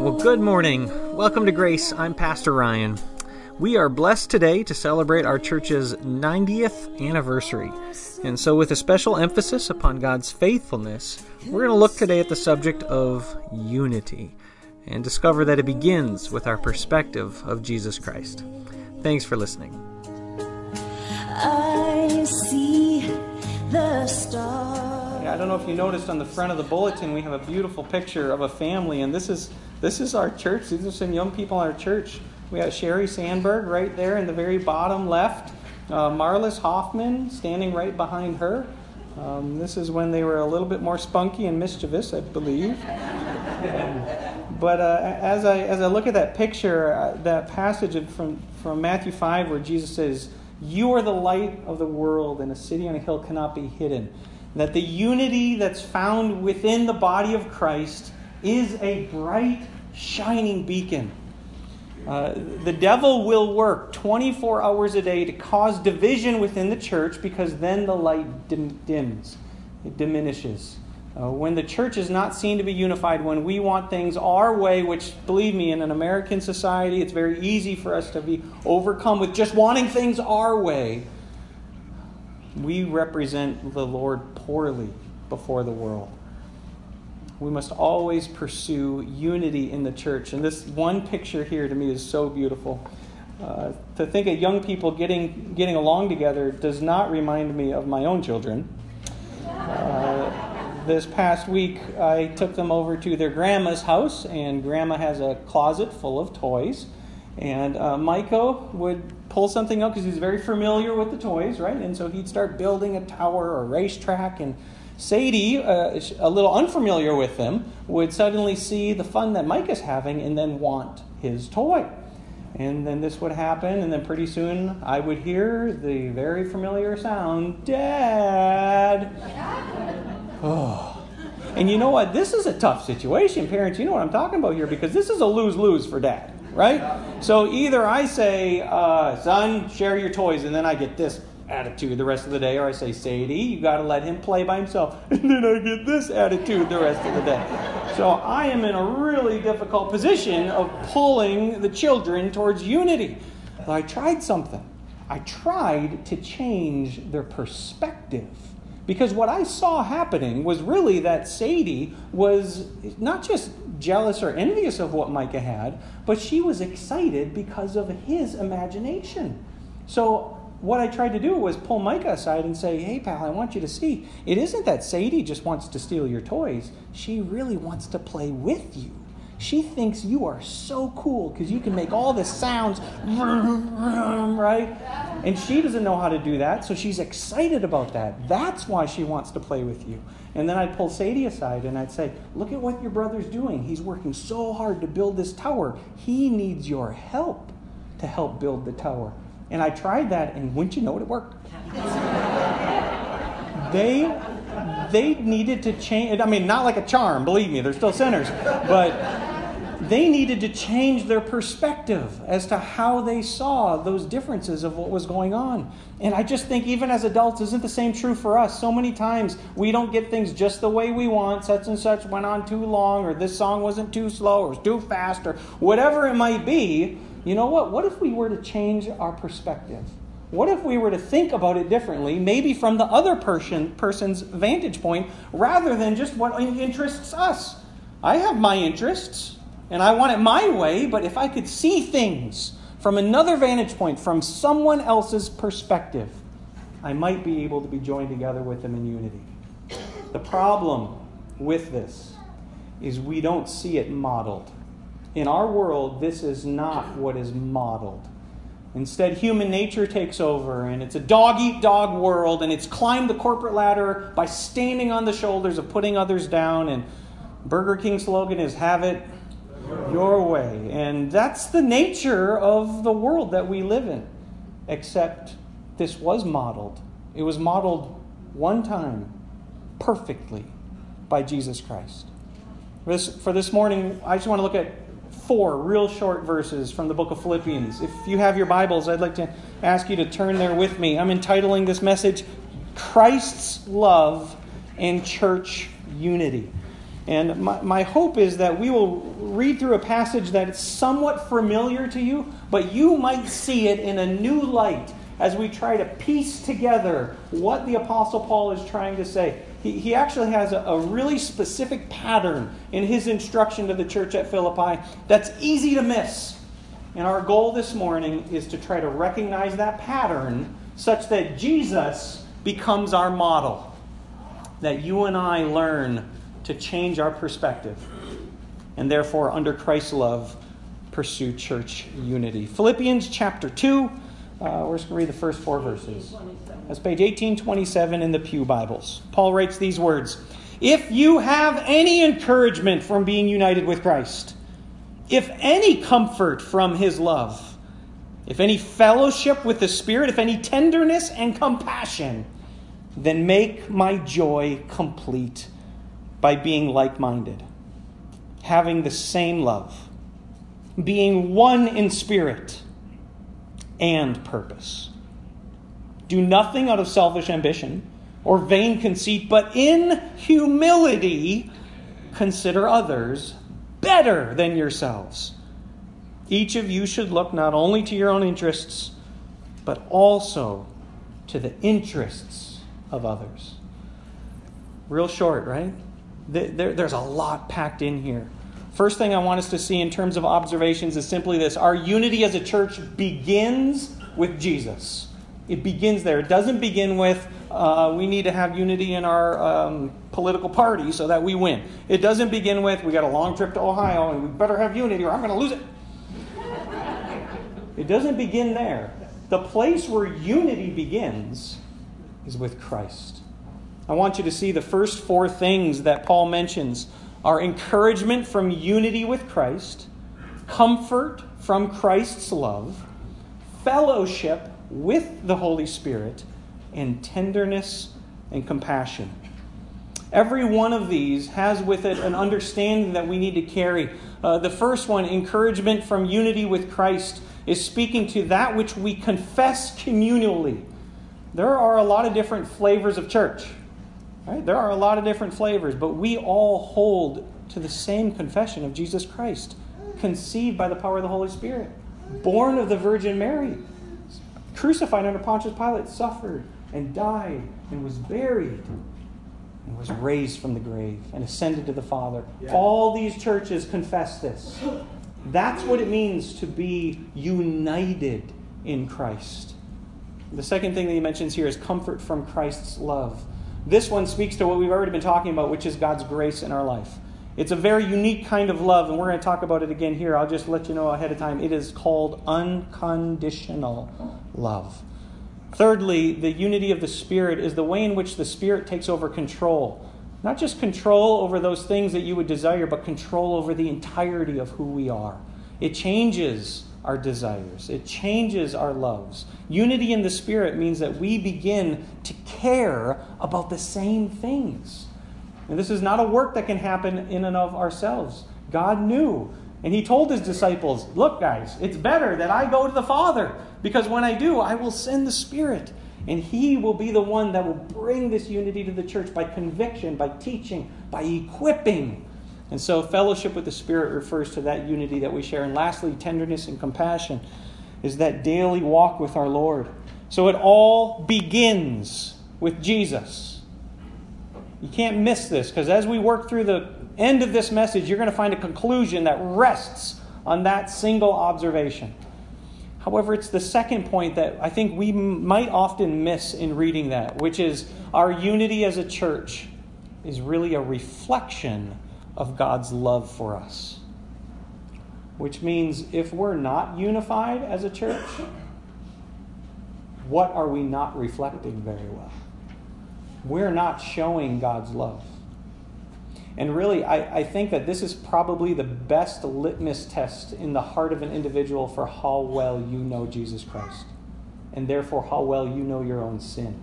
Well, good morning. Welcome to Grace. I'm Pastor Ryan. We are blessed today to celebrate our church's 90th anniversary. And so, with a special emphasis upon God's faithfulness, we're going to look today at the subject of unity and discover that it begins with our perspective of Jesus Christ. Thanks for listening. I see the stars. I don't know if you noticed on the front of the bulletin we have a beautiful picture of a family, and this is this is our church. These are some young people in our church. We have Sherry Sandberg right there in the very bottom left. Uh, Marlis Hoffman standing right behind her. Um, this is when they were a little bit more spunky and mischievous, I believe. Um, but uh, as I as I look at that picture, uh, that passage from from Matthew five, where Jesus says, "You are the light of the world, and a city on a hill cannot be hidden." That the unity that's found within the body of Christ is a bright, shining beacon. Uh, the devil will work 24 hours a day to cause division within the church because then the light dim- dims, it diminishes. Uh, when the church is not seen to be unified, when we want things our way, which, believe me, in an American society, it's very easy for us to be overcome with just wanting things our way, we represent the Lord poorly before the world we must always pursue unity in the church. And this one picture here to me is so beautiful. Uh, to think of young people getting, getting along together does not remind me of my own children. Uh, this past week, I took them over to their grandma's house, and grandma has a closet full of toys. And uh, Micah would pull something up because he's very familiar with the toys, right? And so he'd start building a tower or a racetrack and Sadie, uh, a little unfamiliar with them, would suddenly see the fun that Mike is having and then want his toy. And then this would happen, and then pretty soon I would hear the very familiar sound, Dad. Oh. And you know what? This is a tough situation. Parents, you know what I'm talking about here because this is a lose lose for dad, right? So either I say, uh, son, share your toys, and then I get this attitude the rest of the day, or I say, Sadie, you got to let him play by himself. And then I get this attitude the rest of the day. So I am in a really difficult position of pulling the children towards unity. But I tried something. I tried to change their perspective. Because what I saw happening was really that Sadie was not just jealous or envious of what Micah had, but she was excited because of his imagination. So what I tried to do was pull Micah aside and say, hey, pal, I want you to see it isn't that Sadie just wants to steal your toys. She really wants to play with you. She thinks you are so cool because you can make all the sounds, right? And she doesn't know how to do that, so she's excited about that. That's why she wants to play with you. And then I'd pull Sadie aside and I'd say, Look at what your brother's doing. He's working so hard to build this tower. He needs your help to help build the tower. And I tried that, and wouldn't you know it, it worked. they they needed to change. I mean, not like a charm, believe me, they're still sinners, but they needed to change their perspective as to how they saw those differences of what was going on. And I just think, even as adults, isn't the same true for us? So many times we don't get things just the way we want. Such and such went on too long, or this song wasn't too slow, or was too fast, or whatever it might be you know what? What if we were to change our perspective? What if we were to think about it differently, maybe from the other person, person's vantage point, rather than just what interests us? I have my interests, and I want it my way, but if I could see things from another vantage point, from someone else's perspective, I might be able to be joined together with them in unity. The problem with this is we don't see it modeled. In our world, this is not what is modeled. Instead, human nature takes over, and it's a dog eat dog world, and it's climbed the corporate ladder by standing on the shoulders of putting others down. And Burger King slogan is have it your way. And that's the nature of the world that we live in. Except this was modeled. It was modeled one time perfectly by Jesus Christ. For this, for this morning, I just want to look at four real short verses from the book of Philippians. If you have your Bibles, I'd like to ask you to turn there with me. I'm entitling this message Christ's Love and Church Unity. And my, my hope is that we will read through a passage that is somewhat familiar to you, but you might see it in a new light as we try to piece together what the Apostle Paul is trying to say. He, he actually has a, a really specific pattern in his instruction to the church at Philippi that's easy to miss. And our goal this morning is to try to recognize that pattern such that Jesus becomes our model. That you and I learn to change our perspective. And therefore, under Christ's love, pursue church unity. Philippians chapter 2. Uh, we're just going to read the first four verses. That's page 1827 in the Pew Bibles. Paul writes these words If you have any encouragement from being united with Christ, if any comfort from his love, if any fellowship with the Spirit, if any tenderness and compassion, then make my joy complete by being like minded, having the same love, being one in spirit and purpose. Do nothing out of selfish ambition or vain conceit, but in humility consider others better than yourselves. Each of you should look not only to your own interests, but also to the interests of others. Real short, right? There, there's a lot packed in here. First thing I want us to see in terms of observations is simply this our unity as a church begins with Jesus. It begins there. It doesn't begin with uh, we need to have unity in our um, political party so that we win. It doesn't begin with we got a long trip to Ohio and we better have unity or I'm going to lose it. it doesn't begin there. The place where unity begins is with Christ. I want you to see the first four things that Paul mentions are encouragement from unity with Christ, comfort from Christ's love, fellowship with the Holy Spirit, and tenderness and compassion. Every one of these has with it an understanding that we need to carry. Uh, the first one, encouragement from unity with Christ, is speaking to that which we confess communally. There are a lot of different flavors of church. Right? There are a lot of different flavors, but we all hold to the same confession of Jesus Christ, conceived by the power of the Holy Spirit, born of the Virgin Mary, crucified under Pontius Pilate, suffered and died and was buried and was raised from the grave and ascended to the Father. Yeah. All these churches confess this. That's what it means to be united in Christ. The second thing that he mentions here is comfort from Christ's love. This one speaks to what we've already been talking about, which is God's grace in our life. It's a very unique kind of love, and we're going to talk about it again here. I'll just let you know ahead of time. It is called unconditional love. Thirdly, the unity of the Spirit is the way in which the Spirit takes over control. Not just control over those things that you would desire, but control over the entirety of who we are. It changes our desires, it changes our loves. Unity in the Spirit means that we begin to care about the same things. And this is not a work that can happen in and of ourselves. God knew. And He told His disciples, Look, guys, it's better that I go to the Father, because when I do, I will send the Spirit. And He will be the one that will bring this unity to the church by conviction, by teaching, by equipping and so, fellowship with the Spirit refers to that unity that we share. And lastly, tenderness and compassion is that daily walk with our Lord. So, it all begins with Jesus. You can't miss this because as we work through the end of this message, you're going to find a conclusion that rests on that single observation. However, it's the second point that I think we might often miss in reading that, which is our unity as a church is really a reflection of God's love for us. Which means if we're not unified as a church, what are we not reflecting very well? We're not showing God's love. And really, I, I think that this is probably the best litmus test in the heart of an individual for how well you know Jesus Christ, and therefore how well you know your own sin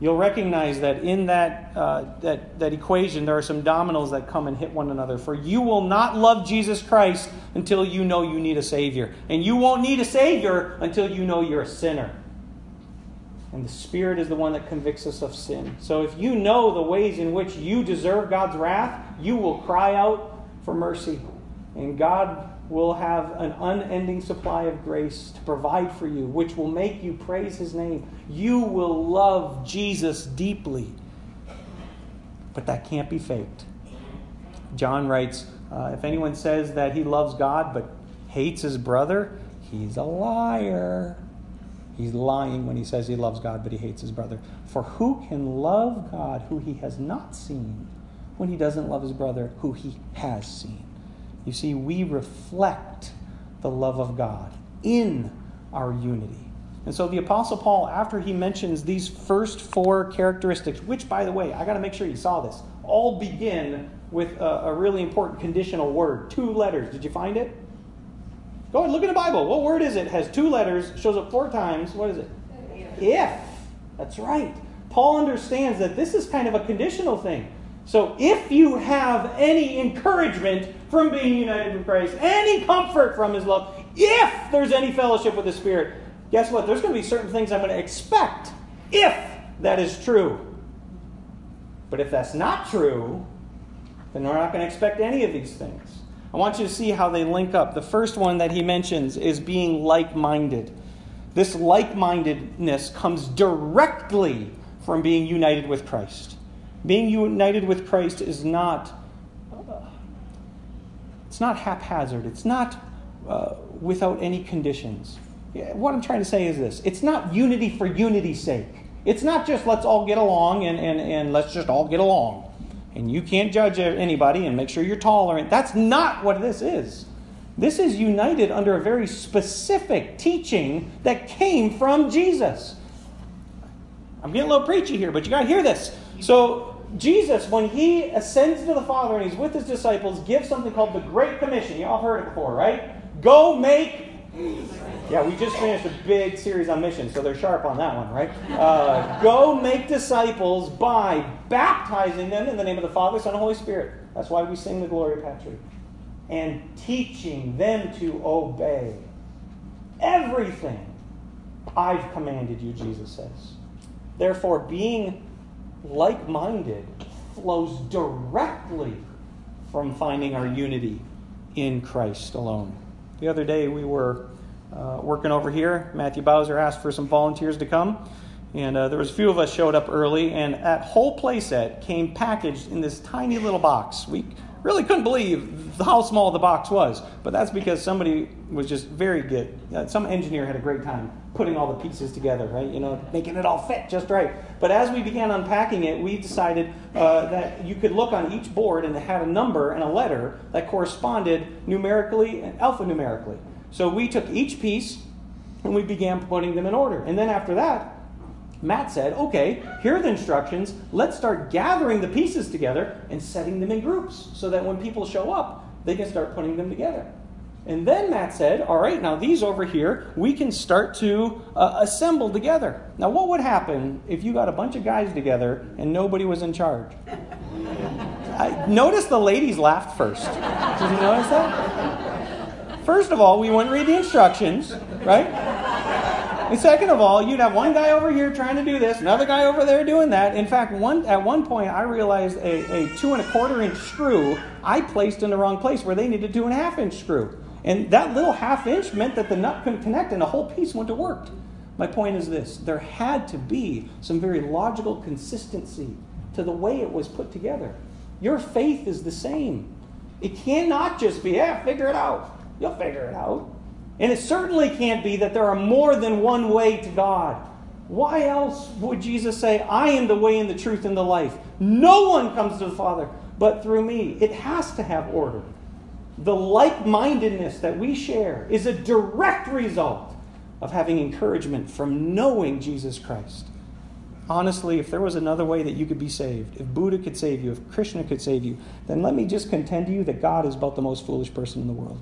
you'll recognize that in that, uh, that, that equation, there are some dominoes that come and hit one another. For you will not love Jesus Christ until you know you need a Savior. And you won't need a Savior until you know you're a sinner. And the Spirit is the one that convicts us of sin. So if you know the ways in which you deserve God's wrath, you will cry out for mercy, and God will have an unending supply of grace to provide for you, which will make you praise His name. You will love Jesus deeply. But that can't be faked. John writes uh, If anyone says that he loves God but hates his brother, he's a liar. He's lying when he says he loves God but he hates his brother. For who can love God who he has not seen when he doesn't love his brother who he has seen? You see, we reflect the love of God in our unity. And so the Apostle Paul, after he mentions these first four characteristics, which, by the way, I got to make sure you saw this, all begin with a, a, really important conditional word, two letters. Did you find it? Go ahead, look in the Bible. What word is it? it has two letters, shows up four times. What is it? If. That's right. Paul understands that this is kind of a conditional thing. So if you have any encouragement from being united with Christ, any comfort from his love, if there's any fellowship with the Spirit, guess what? There's going to be certain things I'm going to expect if that is true. But if that's not true, then we're not going to expect any of these things. I want you to see how they link up. The first one that he mentions is being like minded. This like mindedness comes directly from being united with Christ. Being united with Christ is not. Uh, it's not haphazard. It's not uh, without any conditions. What I'm trying to say is this it's not unity for unity's sake. It's not just let's all get along and, and, and let's just all get along and you can't judge anybody and make sure you're tolerant. That's not what this is. This is united under a very specific teaching that came from Jesus. I'm getting a little preachy here, but you got to hear this. So, Jesus, when he ascends to the Father and he's with his disciples, gives something called the Great Commission. You all heard it before, right? Go make yeah, we just finished a big series on missions, so they're sharp on that one, right? Uh, go make disciples by baptizing them in the name of the Father, Son, and Holy Spirit. That's why we sing the Gloria Patri. And teaching them to obey everything I've commanded you, Jesus says. Therefore, being like minded flows directly from finding our unity in Christ alone. The other day we were uh, working over here. Matthew Bowser asked for some volunteers to come. And uh, there was a few of us showed up early, and that whole playset came packaged in this tiny little box. We really couldn't believe how small the box was, but that's because somebody was just very good. Some engineer had a great time putting all the pieces together, right? You know, making it all fit just right. But as we began unpacking it, we decided uh, that you could look on each board and it had a number and a letter that corresponded numerically and alphanumerically. So we took each piece and we began putting them in order. And then after that, Matt said, okay, here are the instructions. Let's start gathering the pieces together and setting them in groups so that when people show up, they can start putting them together. And then Matt said, all right, now these over here, we can start to uh, assemble together. Now, what would happen if you got a bunch of guys together and nobody was in charge? I, notice the ladies laughed first. Did you notice that? First of all, we wouldn't read the instructions, right? And second of all, you'd have one guy over here trying to do this, another guy over there doing that. In fact, one at one point, I realized a, a two and a quarter inch screw I placed in the wrong place where they needed two and a half inch screw. And that little half inch meant that the nut couldn't connect and the whole piece wouldn't have worked. My point is this there had to be some very logical consistency to the way it was put together. Your faith is the same. It cannot just be, yeah, figure it out. You'll figure it out. And it certainly can't be that there are more than one way to God. Why else would Jesus say, I am the way and the truth and the life? No one comes to the Father but through me. It has to have order. The like mindedness that we share is a direct result of having encouragement from knowing Jesus Christ. Honestly, if there was another way that you could be saved, if Buddha could save you, if Krishna could save you, then let me just contend to you that God is about the most foolish person in the world.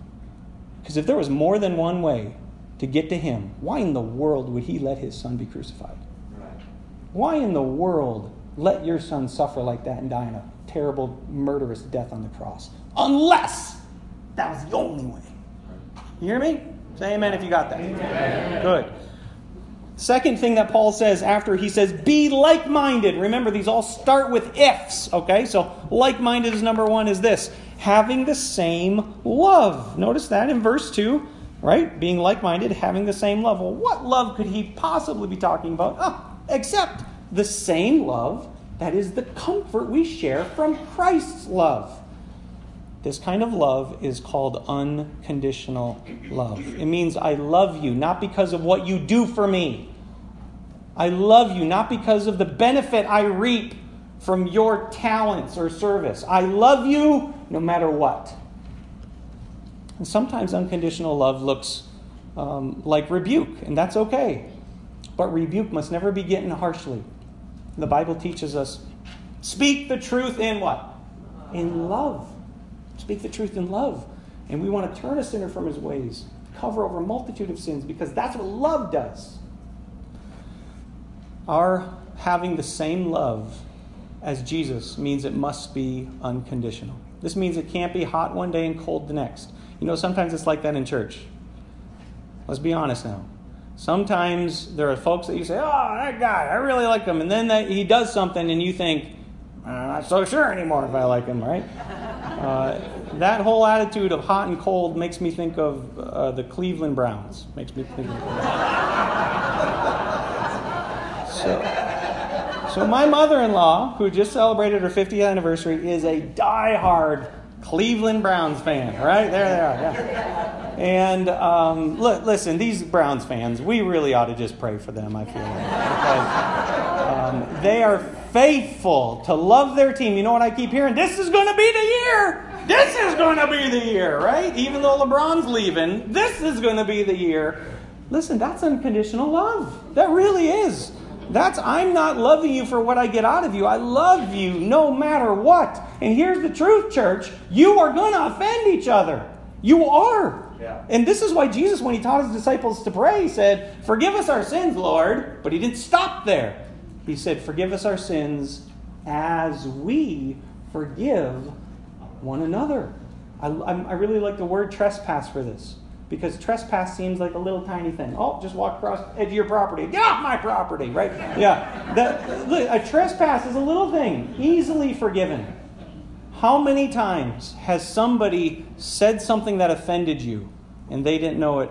Because if there was more than one way to get to him, why in the world would he let his son be crucified? Why in the world let your son suffer like that and die in a terrible, murderous death on the cross? Unless that was the only way. You hear me? Say amen if you got that. Amen. Good. Second thing that Paul says after he says, be like minded. Remember, these all start with ifs, okay? So, like minded is number one, is this having the same love. Notice that in verse 2, right? Being like minded, having the same love. Well, what love could he possibly be talking about? Oh, except the same love that is the comfort we share from Christ's love. This kind of love is called unconditional love. It means I love you not because of what you do for me. I love you not because of the benefit I reap from your talents or service. I love you no matter what. And sometimes unconditional love looks um, like rebuke, and that's okay. But rebuke must never be given harshly. The Bible teaches us speak the truth in what? In love. Speak the truth in love. And we want to turn a sinner from his ways, cover over a multitude of sins, because that's what love does. Our having the same love as Jesus means it must be unconditional. This means it can't be hot one day and cold the next. You know, sometimes it's like that in church. Let's be honest now. Sometimes there are folks that you say, oh, that guy, I really like him. And then that, he does something and you think, I'm not so sure anymore if I like him, right? Uh, that whole attitude of hot and cold makes me think of uh, the Cleveland Browns. Makes me think of so, so my mother-in-law, who just celebrated her 50th anniversary, is a die-hard Cleveland Browns fan. Right there, they are. Yeah. And um, look, listen, these Browns fans, we really ought to just pray for them. I feel like because um, they are faithful to love their team. You know what I keep hearing? This is going to be the year. This is going to be the year, right? Even though LeBron's leaving, this is going to be the year. Listen, that's unconditional love. That really is. That's I'm not loving you for what I get out of you. I love you no matter what. And here's the truth, church. You are going to offend each other. You are. Yeah. And this is why Jesus, when he taught his disciples to pray, said, Forgive us our sins, Lord. But he didn't stop there. He said, Forgive us our sins as we forgive one another. I, I really like the word trespass for this because trespass seems like a little tiny thing. Oh, just walk across edge of your property. Get off my property, right? Yeah. That, look, a trespass is a little thing, easily forgiven. How many times has somebody said something that offended you and they didn't know it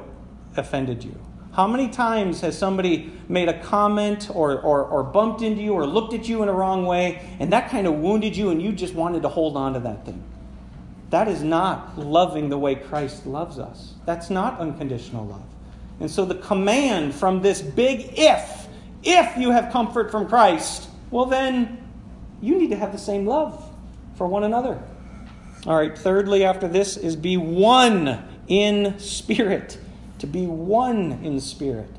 offended you? How many times has somebody made a comment or, or, or bumped into you or looked at you in a wrong way and that kind of wounded you and you just wanted to hold on to that thing? That is not loving the way Christ loves us. That's not unconditional love. And so the command from this big if, if you have comfort from Christ, well, then you need to have the same love for one another. All right, thirdly, after this, is be one in spirit to be one in spirit.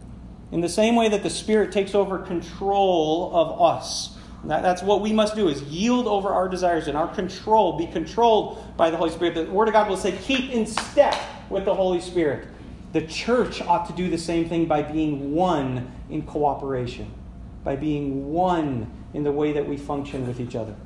In the same way that the Spirit takes over control of us. That, that's what we must do is yield over our desires and our control, be controlled by the Holy Spirit. The Word of God will say, keep in step with the Holy Spirit. The church ought to do the same thing by being one in cooperation, by being one in the way that we function with each other.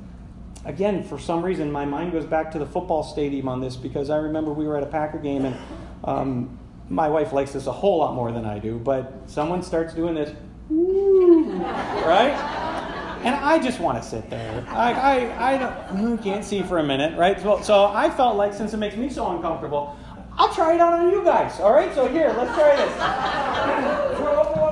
Again, for some reason, my mind goes back to the football stadium on this because I remember we were at a Packer game and um, my wife likes this a whole lot more than I do, but someone starts doing this, right? And I just want to sit there. I, I, I don't, can't see for a minute, right? So, so I felt like since it makes me so uncomfortable, I'll try it out on you guys. All right, so here, let's try this.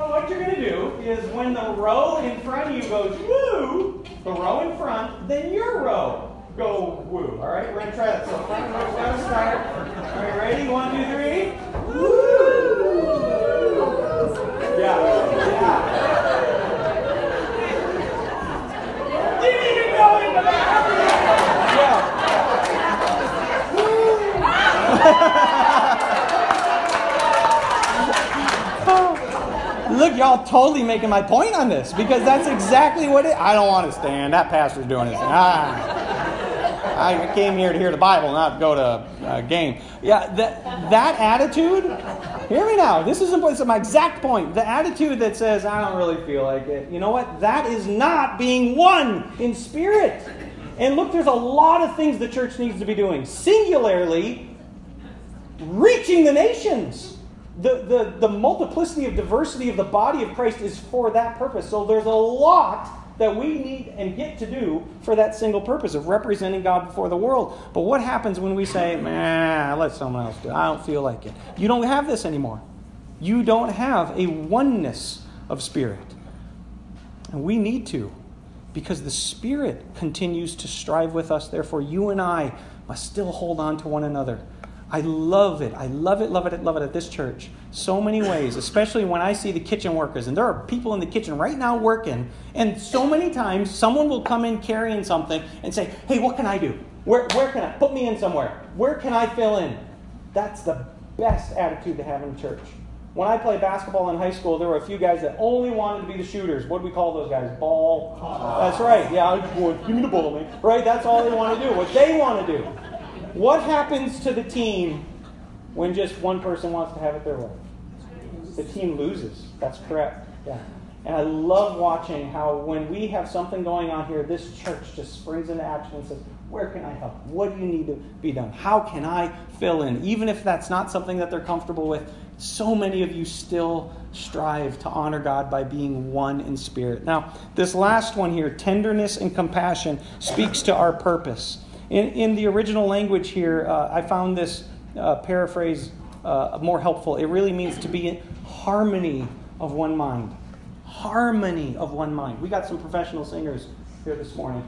what you're to do is when the row in front of you goes woo, the row in front, then your row go woo. All right, we're to try that. So front to start. All right, ready? One, two, three. Woo! Yeah, yeah. Didn't even go into that. Yeah. Look, y'all totally making my point on this because that's exactly what it. I don't want to stand. That pastor's doing his thing. Ah. I came here to hear the Bible, not go to a game. Yeah, that, that attitude, hear me now. This is important. This is my exact point. The attitude that says, I don't really feel like it. You know what? That is not being one in spirit. And look, there's a lot of things the church needs to be doing. Singularly, reaching the nations. The, the, the multiplicity of diversity of the body of Christ is for that purpose. So there's a lot that we need and get to do for that single purpose of representing God before the world. But what happens when we say, man, let someone else do it? I don't feel like it. You don't have this anymore. You don't have a oneness of spirit. And we need to because the Spirit continues to strive with us. Therefore, you and I must still hold on to one another. I love it. I love it, love it, love it at this church. So many ways, especially when I see the kitchen workers. And there are people in the kitchen right now working. And so many times, someone will come in carrying something and say, Hey, what can I do? Where, where can I? Put me in somewhere. Where can I fill in? That's the best attitude to have in church. When I played basketball in high school, there were a few guys that only wanted to be the shooters. What do we call those guys? Ball. That's right. Yeah, give me the ball, man. Right? That's all they want to do. What they want to do. What happens to the team when just one person wants to have it their way? The team loses. That's correct. Yeah. And I love watching how when we have something going on here, this church just springs into action and says, Where can I help? What do you need to be done? How can I fill in? Even if that's not something that they're comfortable with, so many of you still strive to honor God by being one in spirit. Now, this last one here, tenderness and compassion, speaks to our purpose. In, in the original language here, uh, I found this uh, paraphrase uh, more helpful. It really means to be in harmony of one mind. Harmony of one mind. We got some professional singers here this morning.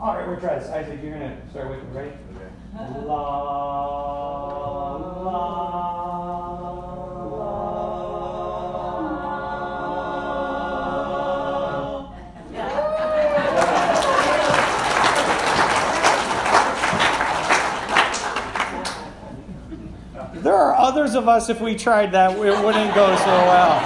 All right, we're dressed. Isaac, you're going to start with me, right? Okay. La, la. There are others of us, if we tried that, it wouldn't go so well.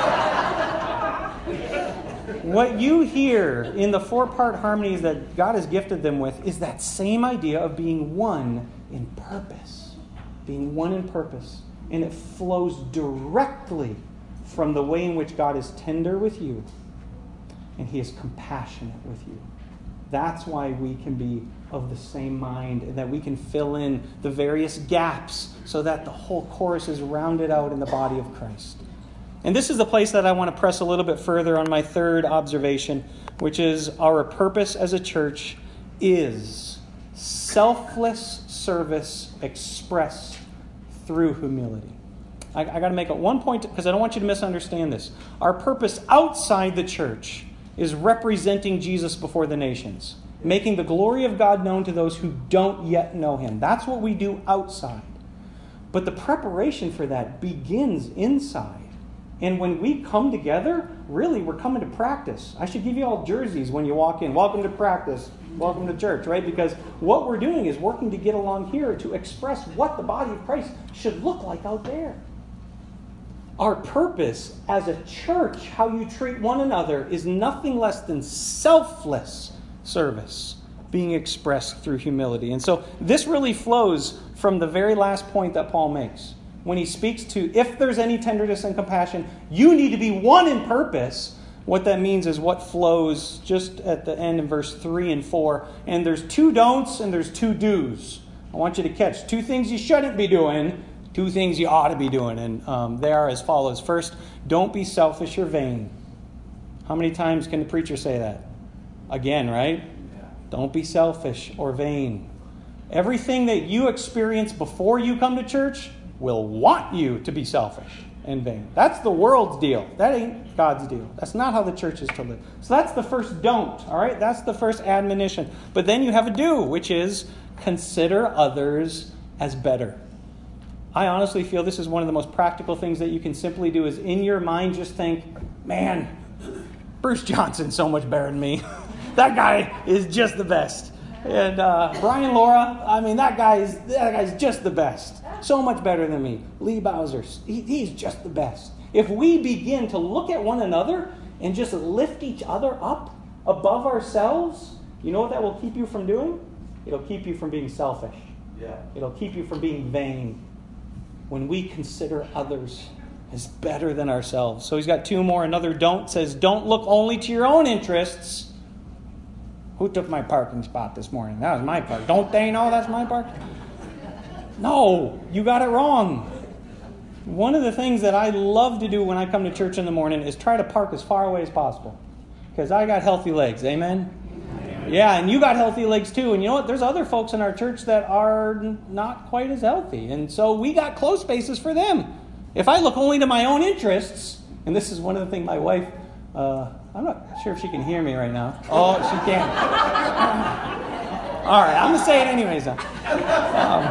What you hear in the four part harmonies that God has gifted them with is that same idea of being one in purpose. Being one in purpose. And it flows directly from the way in which God is tender with you and He is compassionate with you. That's why we can be of the same mind and that we can fill in the various gaps so that the whole chorus is rounded out in the body of Christ. And this is the place that I want to press a little bit further on my third observation, which is our purpose as a church is selfless service expressed through humility. I, I got to make it one point because I don't want you to misunderstand this. Our purpose outside the church is representing Jesus before the nations, making the glory of God known to those who don't yet know him. That's what we do outside. But the preparation for that begins inside. And when we come together, really, we're coming to practice. I should give you all jerseys when you walk in. Welcome to practice. Welcome to church, right? Because what we're doing is working to get along here to express what the body of Christ should look like out there. Our purpose as a church, how you treat one another, is nothing less than selfless service being expressed through humility. And so this really flows from the very last point that Paul makes. When he speaks to, if there's any tenderness and compassion, you need to be one in purpose. What that means is what flows just at the end in verse 3 and 4. And there's two don'ts and there's two do's. I want you to catch two things you shouldn't be doing, two things you ought to be doing. And um, they are as follows First, don't be selfish or vain. How many times can the preacher say that? Again, right? Don't be selfish or vain. Everything that you experience before you come to church will want you to be selfish and vain. That's the world's deal. That ain't God's deal. That's not how the church is to live. So that's the first don't, all right? That's the first admonition. But then you have a do, which is consider others as better. I honestly feel this is one of the most practical things that you can simply do is in your mind just think, man, Bruce Johnson's so much better than me. that guy is just the best. And uh, Brian Laura, I mean, that guy is that guy's just the best. So much better than me. Lee Bowser, he, he's just the best. If we begin to look at one another and just lift each other up above ourselves, you know what that will keep you from doing? It'll keep you from being selfish. Yeah. It'll keep you from being vain. When we consider others as better than ourselves. So he's got two more. Another don't says, don't look only to your own interests who took my parking spot this morning? That was my park. Don't they know that's my park? No, you got it wrong. One of the things that I love to do when I come to church in the morning is try to park as far away as possible. Because I got healthy legs. Amen? Yeah, and you got healthy legs too. And you know what? There's other folks in our church that are not quite as healthy. And so we got close spaces for them. If I look only to my own interests, and this is one of the things my wife, uh, I'm not sure if she can hear me right now. Oh, she can. All right, I'm gonna say it anyways. Um,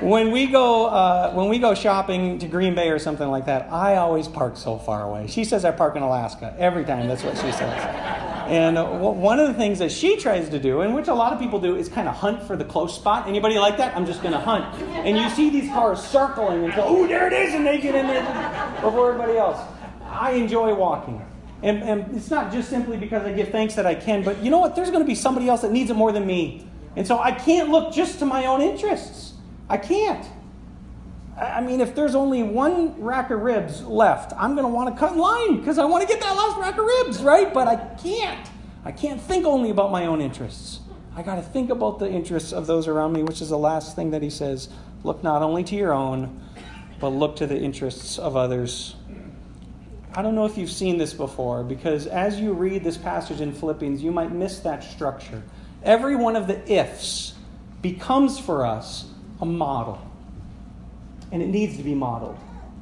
when we go uh, when we go shopping to Green Bay or something like that, I always park so far away. She says I park in Alaska every time. That's what she says. And uh, one of the things that she tries to do, and which a lot of people do, is kind of hunt for the close spot. Anybody like that? I'm just going to hunt. And you see these cars circling and go, oh, there it is, and they get in there before everybody else. I enjoy walking. And, and it's not just simply because I give thanks that I can, but you know what? There's going to be somebody else that needs it more than me. And so I can't look just to my own interests. I can't. I mean, if there's only one rack of ribs left, I'm going to want to cut in line because I want to get that last rack of ribs, right? But I can't. I can't think only about my own interests. I got to think about the interests of those around me, which is the last thing that he says. Look not only to your own, but look to the interests of others. I don't know if you've seen this before, because as you read this passage in Philippians, you might miss that structure. Every one of the ifs becomes for us a model and it needs to be modeled.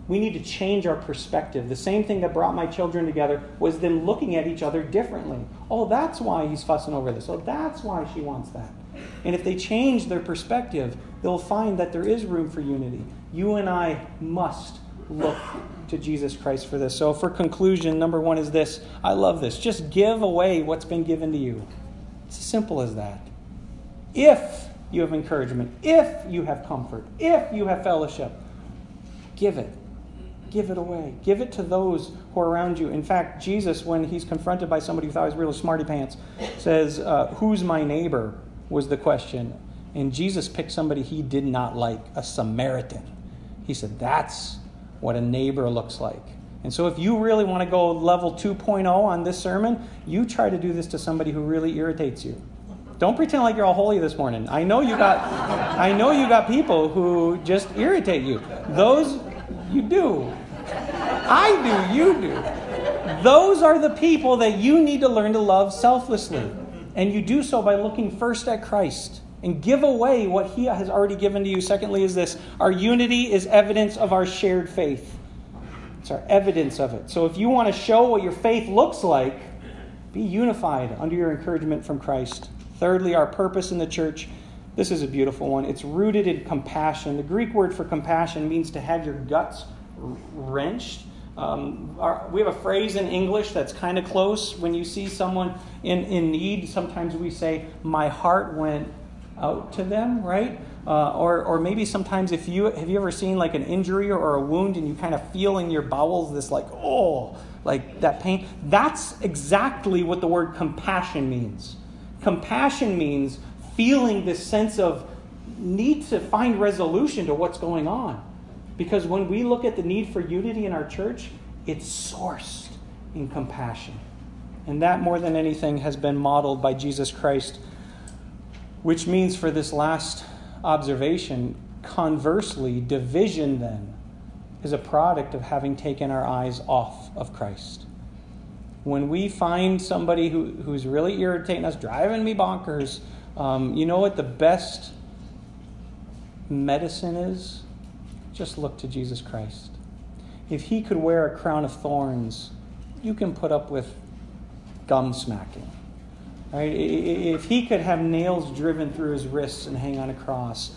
We need to change our perspective. The same thing that brought my children together was them looking at each other differently. Oh, that's why he's fussing over this. Oh, that's why she wants that. And if they change their perspective, they'll find that there is room for unity. You and I must look to Jesus Christ for this. So, for conclusion, number one is this I love this. Just give away what's been given to you. It's as simple as that. If you have encouragement, if you have comfort, if you have fellowship, give it. Give it away. Give it to those who are around you. In fact, Jesus, when he's confronted by somebody who thought he was really smarty pants, says, uh, Who's my neighbor? was the question. And Jesus picked somebody he did not like, a Samaritan. He said, That's what a neighbor looks like. And so, if you really want to go level 2.0 on this sermon, you try to do this to somebody who really irritates you. Don't pretend like you're all holy this morning. I know you got I know you got people who just irritate you. Those you do. I do, you do. Those are the people that you need to learn to love selflessly. And you do so by looking first at Christ and give away what he has already given to you. Secondly, is this our unity is evidence of our shared faith. It's our evidence of it. So if you want to show what your faith looks like, be unified under your encouragement from Christ. Thirdly, our purpose in the church. This is a beautiful one. It's rooted in compassion. The Greek word for compassion means to have your guts wrenched. Um, our, we have a phrase in English that's kind of close. When you see someone in, in need, sometimes we say, My heart went out to them, right? Uh, or, or maybe sometimes if you have you ever seen like an injury or a wound and you kind of feel in your bowels this like oh like that pain that's exactly what the word compassion means Compassion means feeling this sense of need to find resolution to what's going on. Because when we look at the need for unity in our church, it's sourced in compassion. And that, more than anything, has been modeled by Jesus Christ. Which means, for this last observation, conversely, division then is a product of having taken our eyes off of Christ when we find somebody who, who's really irritating us, driving me bonkers, um, you know what the best medicine is? Just look to Jesus Christ. If he could wear a crown of thorns, you can put up with gum smacking. Right? If he could have nails driven through his wrists and hang on a cross,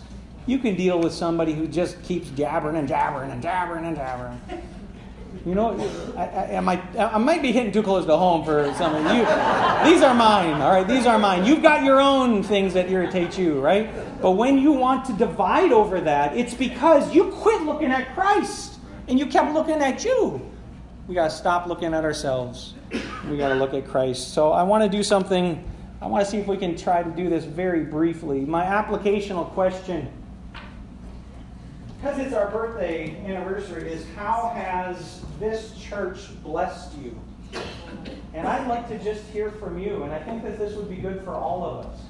you can deal with somebody who just keeps jabbering and jabbering and jabbering and jabbering. You know, I, I, I, might, I might be hitting too close to home for some of you. These are mine, all right? These are mine. You've got your own things that irritate you, right? But when you want to divide over that, it's because you quit looking at Christ and you kept looking at you. We got to stop looking at ourselves. We got to look at Christ. So I want to do something. I want to see if we can try to do this very briefly. My applicational question because it's our birthday anniversary, is how has this church blessed you? And I'd like to just hear from you, and I think that this would be good for all of us.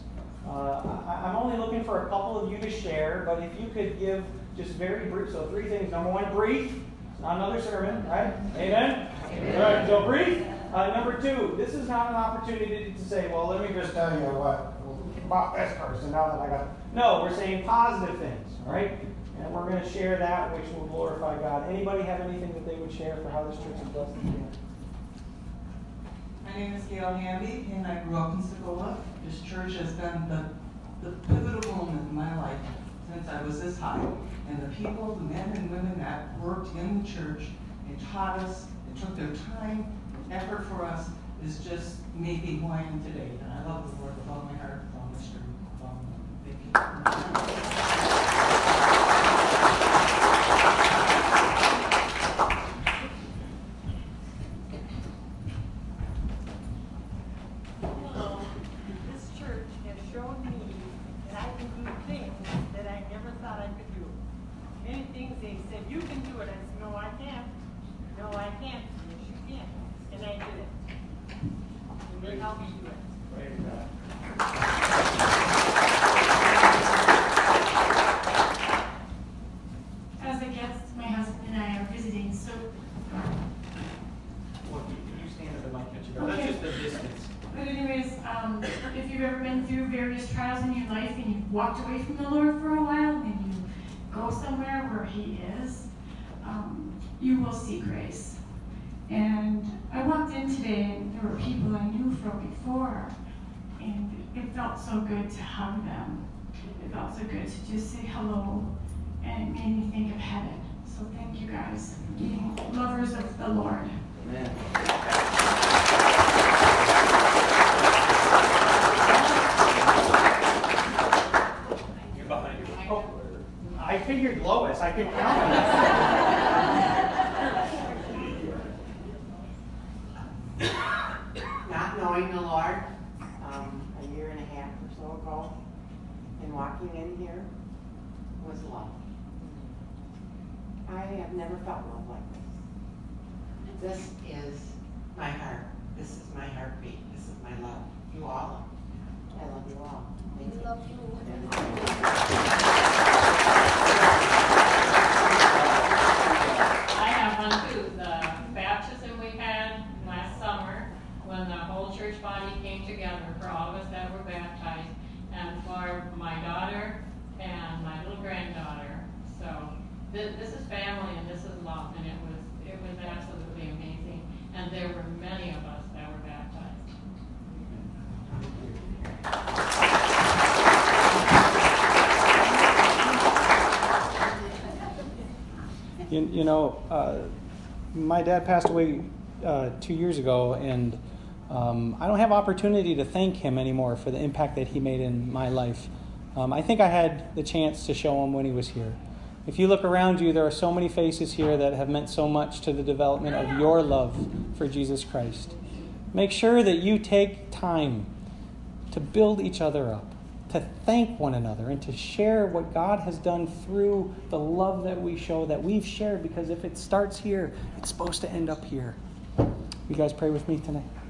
Uh, I, am only looking for a couple of you to share, but if you could give just very brief, so three things. Number one, brief. Not another sermon, right? Amen? All right, so brief. Uh, number two, this is not an opportunity to say, well, let me just tell you what about this person now that I got. No, we're saying positive things, all right? And we're going to share that which will glorify God. Anybody have anything that they would share for how this church has blessed? My name is Gail Hamby, and I grew up in Segola. This church has been the, the pivotal moment in my life since I was this high. And the people, the men and women that worked in the church and taught us and took their time and effort for us is just me who I am today. And I love the Lord with all my heart, with all my strength, with all my thank you. Hello. This church has shown me that I can do things that I never thought I could do. Many things they said, you can do it. I said, no, I can't. No, I can't. Yes, you can. And I did it. And they helped me do it. As a guest, my husband and I are visiting, so Well, you, you stand at the mic, can't you go? That's Okay. just the distance. But anyways, um, if you've ever been through various trials in your life and you've walked away from the Lord for a while and you go somewhere where He is, um, you will see grace. And I walked in today and there were people I knew from before, and it felt so good to hug them. It felt so good to just say hello, and it made me think of heaven. So thank you guys, being lovers of the Lord. You're behind you. Oh, I figured Lois. I could count. not knowing the Lord um, a year and a half or so ago, and walking in here was love. I have never felt love like this. This is my heart. This is my heartbeat. This is my love. You all. I love you all. Thank you. love I have one too. The baptism we had last summer, when the whole church body came together for all of us that were baptized, and for my daughter and my little granddaughter. So this, this is family and this is love, and it was it was absolutely amazing. And there were many of us that were baptized. You, you know, uh, my dad passed away uh, two years ago, and um, I don't have opportunity to thank him anymore for the impact that he made in my life. Um, I think I had the chance to show him when he was here. If you look around you, there are so many faces here that have meant so much to the development of your love for Jesus Christ. Make sure that you take time to build each other up, to thank one another, and to share what God has done through the love that we show, that we've shared, because if it starts here, it's supposed to end up here. You guys pray with me tonight.